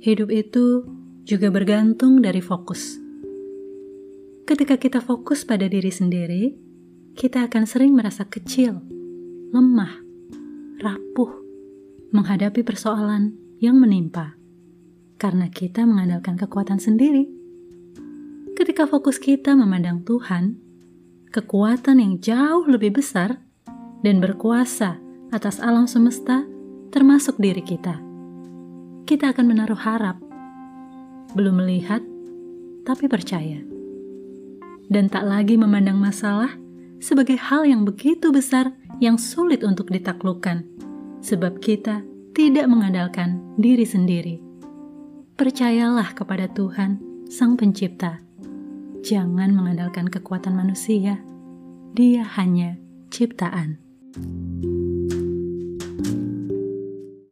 Hidup itu juga bergantung dari fokus. Ketika kita fokus pada diri sendiri, kita akan sering merasa kecil, lemah, rapuh, menghadapi persoalan yang menimpa karena kita mengandalkan kekuatan sendiri. Ketika fokus kita memandang Tuhan, kekuatan yang jauh lebih besar dan berkuasa atas alam semesta, termasuk diri kita kita akan menaruh harap. Belum melihat, tapi percaya. Dan tak lagi memandang masalah sebagai hal yang begitu besar yang sulit untuk ditaklukkan, sebab kita tidak mengandalkan diri sendiri. Percayalah kepada Tuhan, Sang Pencipta. Jangan mengandalkan kekuatan manusia. Dia hanya ciptaan. thank you